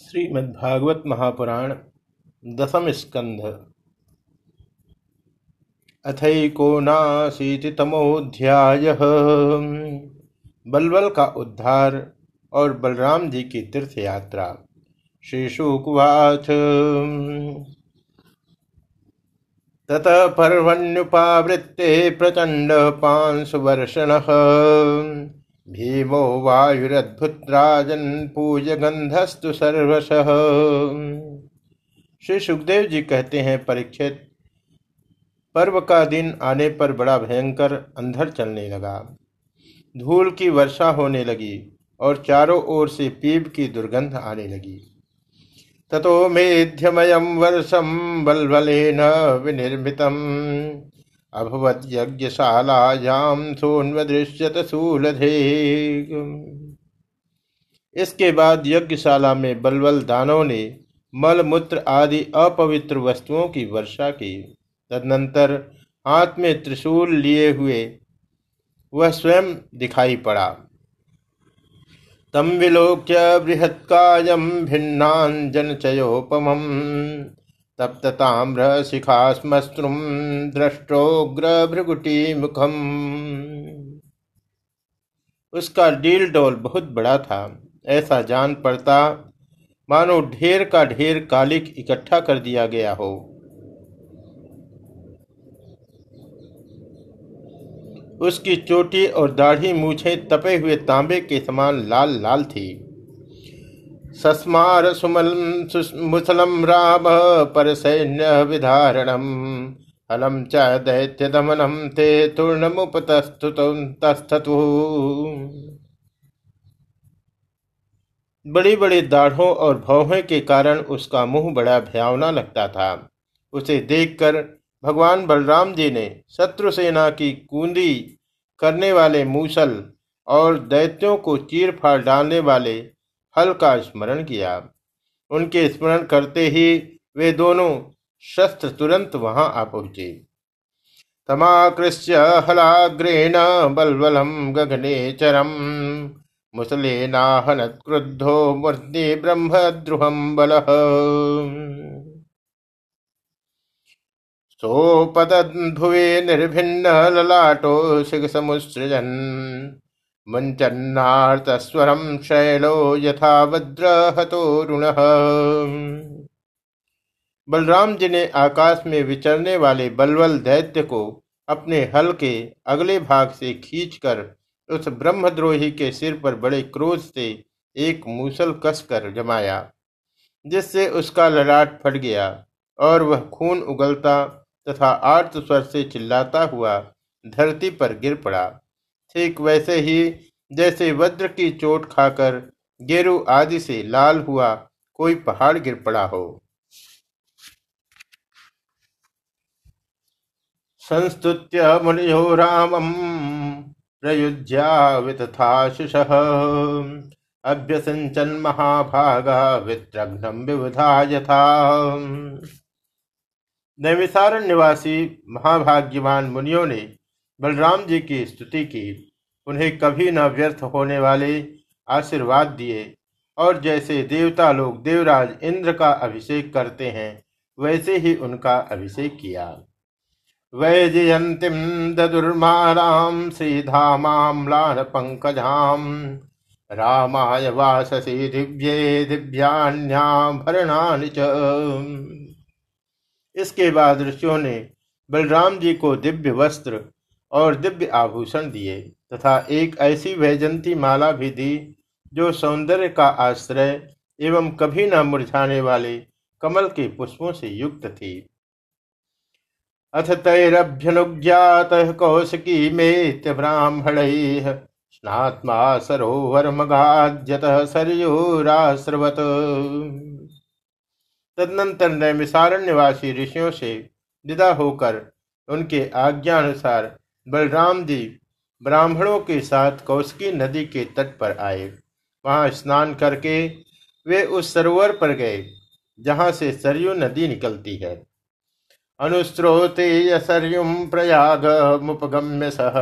श्रीमद्भागवत महापुराण, दसम स्कंध। अथकोनाशीतितमोध्याय बलबल का उद्धार और बलराम जी की तीर्थ यात्रा श्री शुकुवाच तत पर्वण्युपावृत्ते प्रचंड पांशुवर्षण भीमो वायुरद्भुतराजन पूज गंधस्तु सर्वश। श्री सुखदेव जी कहते हैं, परीक्षित, पर्व का दिन आने पर बड़ा भयंकर अंधर चलने लगा। धूल की वर्षा होने लगी और चारों ओर से पीप की दुर्गंध आने लगी। ततो मेध्यमयम वर्षम बलबलेन विनिर्मितम। अभवत यज्ञशालायाम सोन्वदृश्यत शूलधे इसके बाद यज्ञशाला में बलबल दानों ने मल मूत्र आदि अपवित्र वस्तुओं की वर्षा की। तदनंतर हाथ में त्रिशूल लिए हुए वह स्वयं दिखाई पड़ा। तम विलोक्य बृहत्कायम भिन्नांजन तप्तताम्र भृगुटी मुखम उसका डील डोल बहुत बड़ा था। ऐसा जान पड़ता मानो ढेर का ढेर कालिक इकट्ठा कर दिया गया हो। उसकी चोटी और दाढ़ी मूछे तपे हुए तांबे के समान लाल लाल थी। सस्मार सुमल मुसलम राम पर सैन्य विधारणम हलम च दैत्य दमनम ते तूर्णमुपतस्तु बड़ी बड़ी दाढ़ों और भौहें के कारण उसका मुँह बड़ा भयावना लगता था। उसे देखकर भगवान बलराम जी ने शत्रु सेना की कूंदी करने वाले मूसल और दैत्यों को चीर फाड़ डालने वाले हल का स्मरण किया। उनके स्मरण करते ही वे दोनों शस्त्र तुरंत वहाँ आ पहुँचे। तमाकृष्य हलाग्रेण बलबलम गगने चरम मुसलेनाहन क्रुद्धो मूर्ति ब्रह्म द्रुहम बल। सोपदभुवे निर्भिन्न ललाटो शिख समुसृजन मुञ्चन्नार्तस्वरं शैलो यथा वज्रहतोरुण बलराम जी ने आकाश में विचरने वाले बलवल दैत्य को अपने हल के अगले भाग से खींचकर उस ब्रह्मद्रोही के सिर पर बड़े क्रोध से एक मूसल कसकर जमाया, जिससे उसका ललाट फट गया और वह खून उगलता तथा आर्त स्वर से चिल्लाता हुआ धरती पर गिर पड़ा। ठीक वैसे ही जैसे वज्र की चोट खाकर गेरु आदि से लाल हुआ, कोई पहाड़ गिर पड़ा हो। संस्तुत्य मुनियो रामम महाभागा वित्रघ्नम विबुधा यथा। निवासी महाभाग्यवान मुनियों ने बलराम जी की स्तुति की। उन्हें कभी न व्यर्थ होने वाले आशीर्वाद दिए। और जैसे देवता लोग देवराज इंद्र का अभिषेक करते हैं, वैसे ही उनका अभिषेक किया। वैजयंतिम ददुर्माराम श्रीधामाम्लान पंकजाम रामाय वाससी दिव्ये दिव्यान्याभरणानि च। इसके बाद ऋषियों ने बलराम जी को दिव्य वस्त्र और दिव्य आभूषण दिए। तथा एक ऐसी वैजंती माला भी दी, जो सौंदर्य का आश्रय एवं कभी न मुरझाने वाले कमल के पुष्पों से युक्त थी। अथ तैरभ्यनुज्ञात कौशिकी मेत्य ब्राह्मण स्नात्मा सरोवर मगाद्यत सरयूराश्रवत। तदनंतर नैमिसारण्यवासी ऋषियों से विदा होकर उनके आज्ञानुसार बलराम जी ब्राह्मणों के साथ कौशकी नदी के तट पर आए। वहाँ स्नान करके वे उस सरोवर पर गए, जहाँ से सरयू नदी निकलती है। अनुस्रोते सरयुम प्रयाग मुपगम्य सह।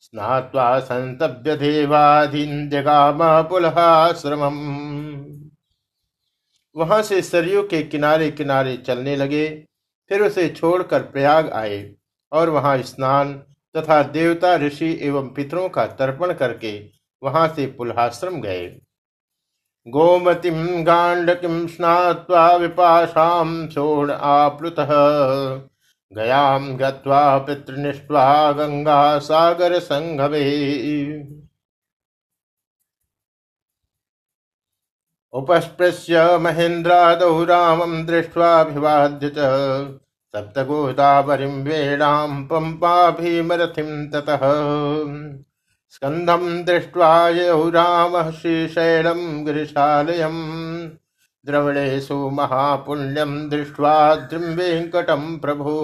स्नात्वा संतव्य देवाधीन जगाम पुलहाश्रम वहाँ से सरयू के किनारे किनारे चलने लगे, फिर उसे छोड़कर प्रयाग आए और वहाँ स्नान तथा देवता ऋषि एवं पितरों का तर्पण करके वहाँ से पुलहाश्रम गए। गोमतीम गांडकिम स्नात्वा विपाशाम सोण आप्लुत। गयाम गत्वा पितृनिष्ठा गंगा सागर संघवे। उपस्पृश्य महेन्द्रादौ रामं दृष्ट्वाभिवाद्य च सप्तगोदावरिं वेणां पम्पा भीमरथिं ततः। स्कन्दं दृष्ट्वा यौ रामः श्रीशैलं गिरिशालयम् द्रविणेषु महापुण्यं दृष्ट्वा वेङ्कटं प्रभु।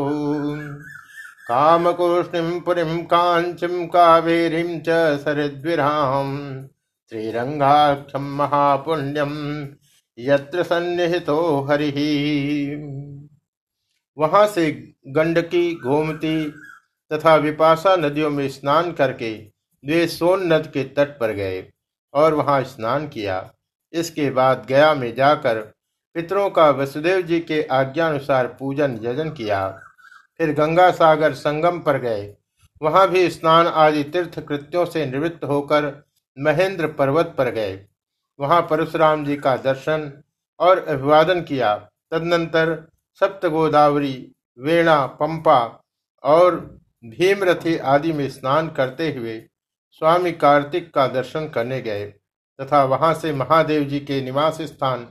कामकोष्णीं पुरीं काञ्चीं कावेरीं च सरिद्विराम् श्रीरंगाक्षम महापुण्यम यत्र सन्निहितो हरि। वहाँ से गंडकी, गोमती तथा विपाशा नदियों में स्नान करके वे सोन नद के तट पर गए और वहाँ स्नान किया। इसके बाद गया में जाकर पितरों का वसुदेव जी के आज्ञानुसार पूजन यजन किया। फिर गंगा सागर संगम पर गए। वहाँ भी स्नान आदि तीर्थ कृत्यों से निवृत्त होकर महेंद्र पर्वत पर गए। वहाँ परशुराम जी का दर्शन और अभिवादन किया। तदनंतर सप्त गोदावरी वेणा, पंपा और भीमरथी आदि में स्नान करते हुए स्वामी कार्तिक का दर्शन करने गए तथा वहाँ से महादेव जी के निवास स्थान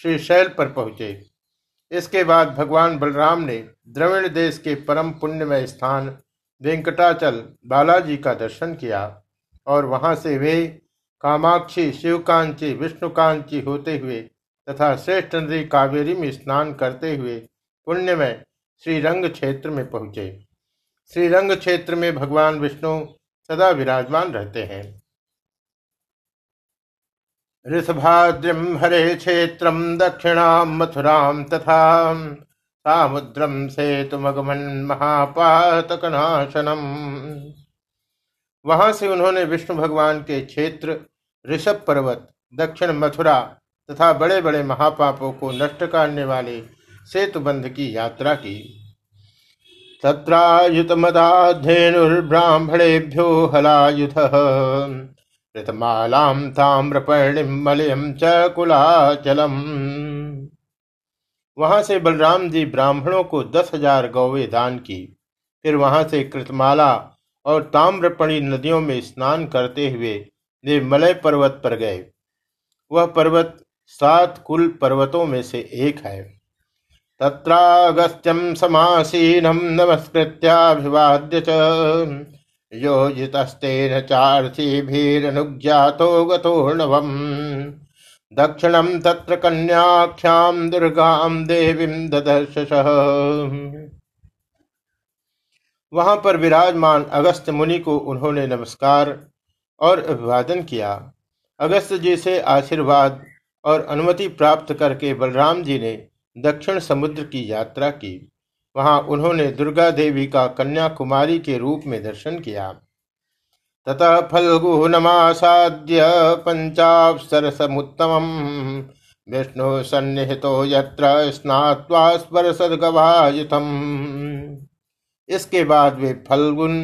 श्री शैल पर पहुँचे। इसके बाद भगवान बलराम ने द्रविण देश के परम पुण्यमय स्थान वेंकटाचल बालाजी का दर्शन किया और वहाँ से वे कामाक्षी, शिवकांची, विष्णुकांची होते हुए तथा श्रेष्ठ नदी कावेरी में स्नान करते हुए पुण्य पुण्यमय श्रीरंग क्षेत्र में पहुँचे। श्रीरंग क्षेत्र में भगवान विष्णु सदा विराजमान रहते हैं। ऋषभाद्रिम हरे क्षेत्र दक्षिणाम मथुरा तथा सामुद्रम सेतुमगमन महापातकनाशनम। वहाँ से उन्होंने विष्णु भगवान के क्षेत्र ऋषभ पर्वत, दक्षिण मथुरा तथा बड़े बड़े महापापों को नष्ट करने वाले सेतुबंध की यात्रा की। तत्रायुत मदाधेनुर्ब्राह्मणेभ्यो हलायुध। ऋतमालाम ताम्रपर्णिम मलयम च कुलाचलम। वहाँ से बलराम जी ब्राह्मणों को दस हज़ार गौवे दान की। फिर वहाँ से कृतमाला और ताम्रपणी नदियों में स्नान करते हुए वे मलय पर्वत पर गए। वह पर्वत सात कुल पर्वतों में से एक है। तत्रागस्त्यम समासीनम नमस्कृत्याभिवाद्य च। योजितस्तेन चार्थीभिरनुज्ञातो गतोर्णवम् दक्षिणम तत्र कन्याख्याम दुर्गाम देवीं ददर्शः वहाँ पर विराजमान अगस्त मुनि को उन्होंने नमस्कार और अभिवादन किया। अगस्त जी से आशीर्वाद और अनुमति प्राप्त करके बलराम जी ने दक्षिण समुद्र की यात्रा की। वहाँ उन्होंने दुर्गा देवी का कन्याकुमारी के रूप में दर्शन किया। ततः फल्गुनमासाद्य पंचाक्षरसमुत्तम विष्णु सन्निहितो यत्र स्नात्वा स्पर्शदगवायुतम इसके बाद वे फल्गुन,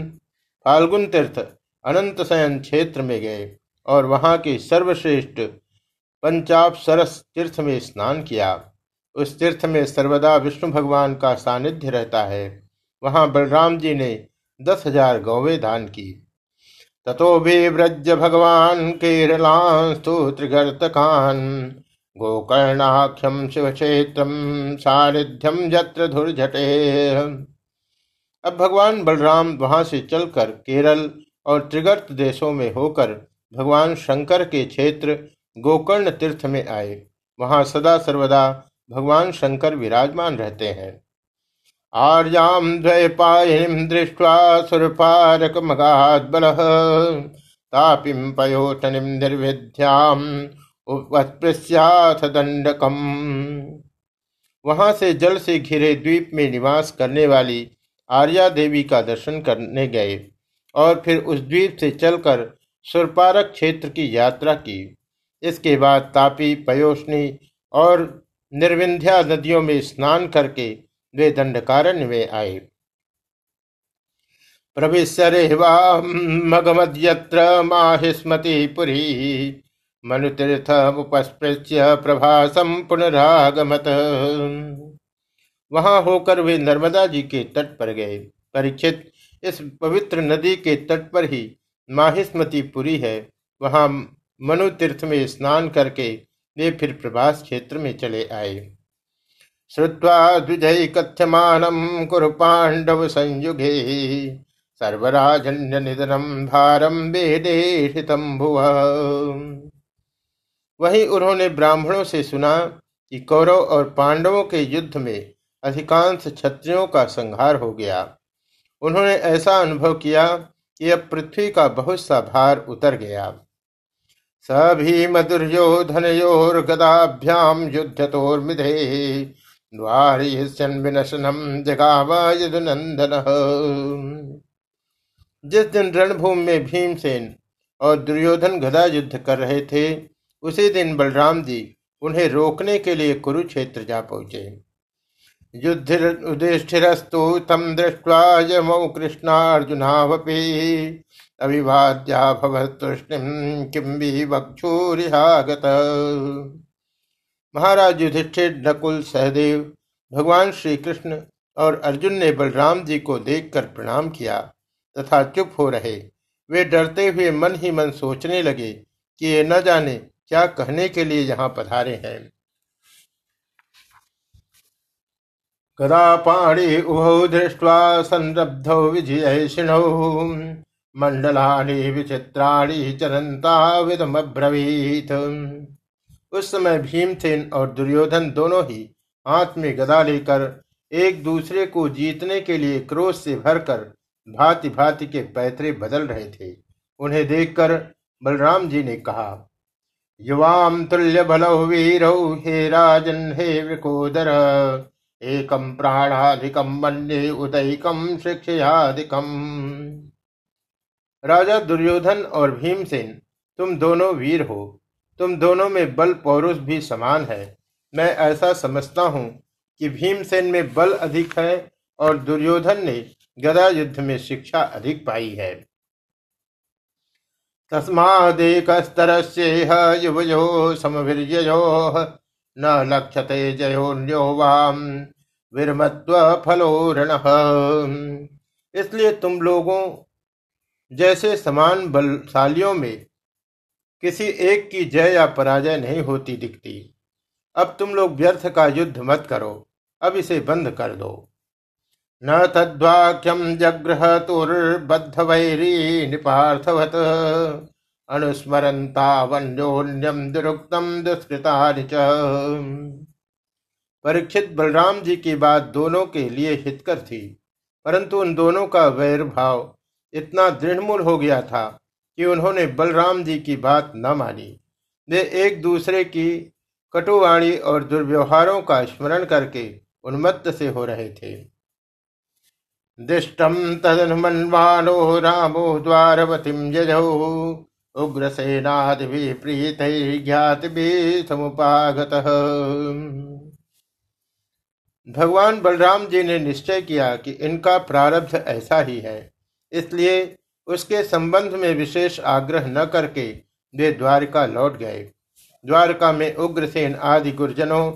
फाल्गुन तीर्थ अनंत शयन क्षेत्र में गए और वहाँ के सर्वश्रेष्ठ पंचाप सरस तीर्थ में स्नान किया। उस तीर्थ में सर्वदा विष्णु भगवान का सानिध्य रहता है। वहाँ बलराम जी ने दस हज़ार गौवे दान की। ततो भी व्रज भगवान केरलास्तु गोकर्णाख्यम शिव क्षेत्र सानिध्यम जत्र धुर्झटे। अब भगवान बलराम वहाँ से चलकर केरल और त्रिगर्त देशों में होकर भगवान शंकर के क्षेत्र गोकर्ण तीर्थ में आए। वहाँ सदा सर्वदा भगवान शंकर विराजमान रहते हैं। आर्याम द्वैपायनीम दृष्ट्वा सुरपारक मगाद बल तापिम पयोटनिम निर्विध्याम उपस्पृश्याथ दंडकम वहाँ से जल से घिरे द्वीप में निवास करने वाली आर्या देवी का दर्शन करने गए और फिर उस द्वीप से चलकर सुरपारक क्षेत्र की यात्रा की। इसके बाद तापी, पयोष्णी और निर्विंध्या नदियों में स्नान करके वे दंडकारण्य में आए। प्रविश्य रेवामगमद्यत्र माहिस्मति मनुतीर्थ उपस्पृश्य प्रभासम पुनरागमत। वहाँ होकर वे नर्मदा जी के तट पर गए। परीक्षित इस पवित्र नदी के तट पर ही माहिस्मती पुरी है। वहाँ मनु तीर्थ में स्नान करके वे फिर प्रभास क्षेत्र में चले आए। श्रुवा द्विजय कथ्यमानम कुरु पांडव संयुगे सर्वराजन्य निधनम भारम वेदेशितम भुव वहीं उन्होंने ब्राह्मणों से सुना कि कौरव और पांडवों के युद्ध में अधिकांश क्षत्रियों का संहार हो गया। उन्होंने ऐसा अनुभव किया कि अब पृथ्वी का बहुत सा भार उतर गया। सभीम दुर्योधनयोर्गदाभ्याम युद्धतोर्मिधे। द्वारिशन विनशनम जगावा यदुनंदन जिस दिन रणभूमि में भीमसेन और दुर्योधन गदा युद्ध कर रहे थे, उसी दिन बलराम जी उन्हें रोकने के लिए कुरुक्षेत्र जा पहुँचे। युद्धिरस्तु तम दृष्ट्वा यमौ कृष्णार्जुनावपि अभिवाद्या किम भी महाराज युधिष्ठिर, नकुल, सहदेव, भगवान श्री कृष्ण और अर्जुन ने बलराम जी को देखकर प्रणाम किया तथा चुप हो रहे। वे डरते हुए मन ही मन सोचने लगे कि ये न जाने क्या कहने के लिए यहाँ पधारे हैं। कदा पाणी उभौ दृष्ट्वा संरब्धौ विजयशिणौ मंडलानि विचित्राणी चरंता विदमब्रवीत। उस समय भीमसेन और दुर्योधन दोनों ही हाथ में गदा लेकर एक दूसरे को जीतने के लिए क्रोध से भरकर भांति भांति के पैतरे बदल रहे थे। उन्हें देखकर बलराम जी ने कहा युवाम तुल्य बलौ वीरौ हे राजन, हे विकोदर एकम प्राणाधिकम मन्ये उदयिकम शिक्षयाधिकम। राजा दुर्योधन और भीमसेन, तुम दोनों वीर हो। तुम दोनों में बल पौरुष भी समान है। मैं ऐसा समझता हूँ कि भीमसेन में बल अधिक है और दुर्योधन ने गदा युद्ध में शिक्षा अधिक पाई है। तस्मादेकस्तरस्येह युवयो समवीर्ययो न लक्ष्यते जयोन्यो वाम विरमत्व फलोरण इसलिए तुम लोगों जैसे समान बलशालियों में किसी एक की जय या पराजय नहीं होती दिखती। अब तुम लोग व्यर्थ का युद्ध मत करो, अब इसे बंद कर दो। न तद्वाक्यम जग्रह तुर्बद्ध वैरी निपार्थवत अनुस्मरता वन्योन्यम दुरुक्तम दुष्कृता परीक्षित बलराम जी की बात दोनों के लिए हितकर थी, परंतु उन दोनों का वैर भाव इतना दृढ़मूल हो गया था कि उन्होंने बलराम जी की बात न मानी। वे एक दूसरे की कटुवाणी और दुर्व्यवहारों का स्मरण करके उन्मत्त से हो रहे थे। दिष्टम तदनुमन्वानो रामो द्वारवतीम जजौ उग्रसेनादि प्रीत ज्ञात भी समुपागत भगवान बलराम जी ने निश्चय किया कि इनका प्रारब्ध ऐसा ही है। इसलिए उसके संबंध में विशेष आग्रह न करके वे द्वारका लौट गए। द्वारका में उग्रसेन आदि गुरजनों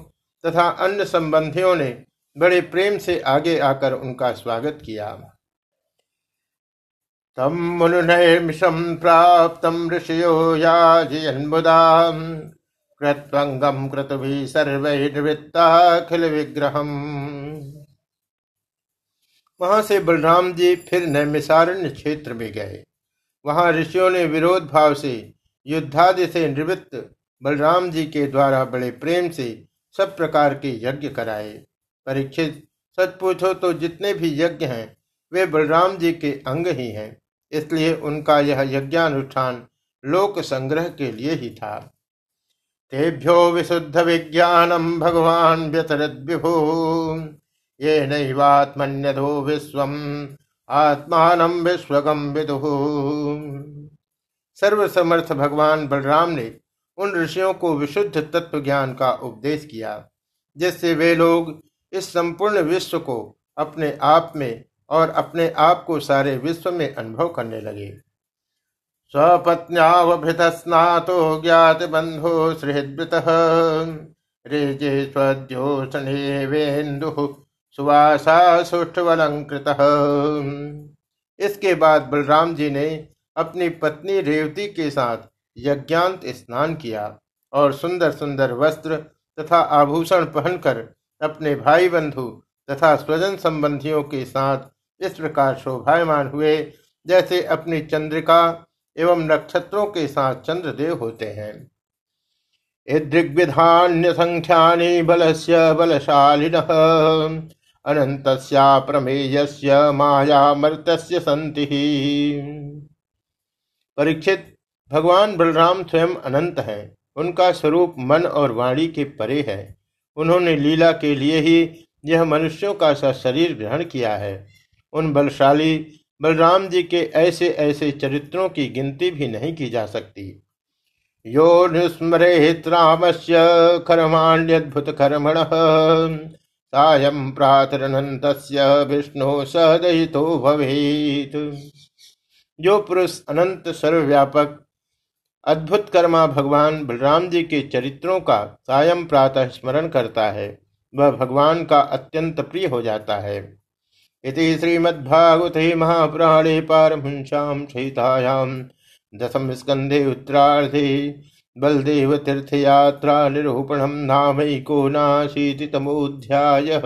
तथा अन्य संबंधियों ने बड़े प्रेम से आगे आकर उनका स्वागत किया। तम मुनुनैर्मिषम प्राप्त ऋषियो याजयन्मुदा कृत्वंगम क्रतुभि सर्वैर्वृत्ताखिल विग्रहम वहाँ से बलराम जी फिर नैमिसारण्य क्षेत्र में गए। वहाँ ऋषियों ने विरोध भाव से, युद्धादि से निवृत्त बलराम जी के द्वारा बड़े प्रेम से सब प्रकार के यज्ञ कराए। परीक्षित, सच पूछो तो जितने भी यज्ञ हैं, वे बलराम जी के अंग ही हैं। इसलिए उनका यह यज्ञानुष्ठान लोक संग्रह के लिए ही था। तेभ्यो विशुद्ध विज्ञानम भगवान व्यतरद विभु ये नैवात्मन्यधो विश्व आत्मान विश्वगम विदु। सर्वसमर्थ भगवान बलराम ने उन ऋषियों को विशुद्ध तत्व ज्ञान का उपदेश किया, जिससे वे लोग इस संपूर्ण विश्व को अपने आप में और अपने आप को सारे विश्व में अनुभव करने लगे। स्वपत्न्यावभृत स्नातो ज्ञात बंधो सुहृदृत रेजे स्वद्योषणे वेन्दु। सुवासा सुष्ठवलंकृत इसके बाद बलराम जी ने अपनी पत्नी रेवती के साथ यज्ञांत स्नान किया और सुंदर सुंदर वस्त्र तथा आभूषण पहनकर अपने भाई बंधु तथा स्वजन संबंधियों के साथ इस प्रकार शोभायमान हुए, जैसे अपनी चंद्रिका एवं नक्षत्रों के साथ चंद्रदेव होते हैं। दृग्विधान्य संख्या बलस्य बलशालिन। अनंत प्रमेय माया मर्त्य संति परीक्षित भगवान बलराम स्वयं अनंत है। उनका स्वरूप मन और वाणी के परे है। उन्होंने लीला के लिए ही यह मनुष्यों का सा शरीर ग्रहण किया है। उन बलशाली बलराम जी के ऐसे ऐसे चरित्रों की गिनती भी नहीं की जा सकती। यो निस्मरेत रामस्य कर्माण्यद्भुत कर्मण सायं प्रातरनंत विष्णु सदयितो भवेत। जो पुरुष अनंत सर्वव्यापक, अद्भुत कर्मा भगवान बलराम जी के चरित्रों का सायं प्रातः स्मरण करता है, वह भगवान का अत्यंत प्रिय हो जाता है। इति श्रीमद्भागवते महापुराणे पारमहंस्यां सहितायां दशम स्कंधे उत्तरार्धे बलदेव तीर्थयात्रा निरूपणम नाशीति नाशीतितमोऽध्यायः।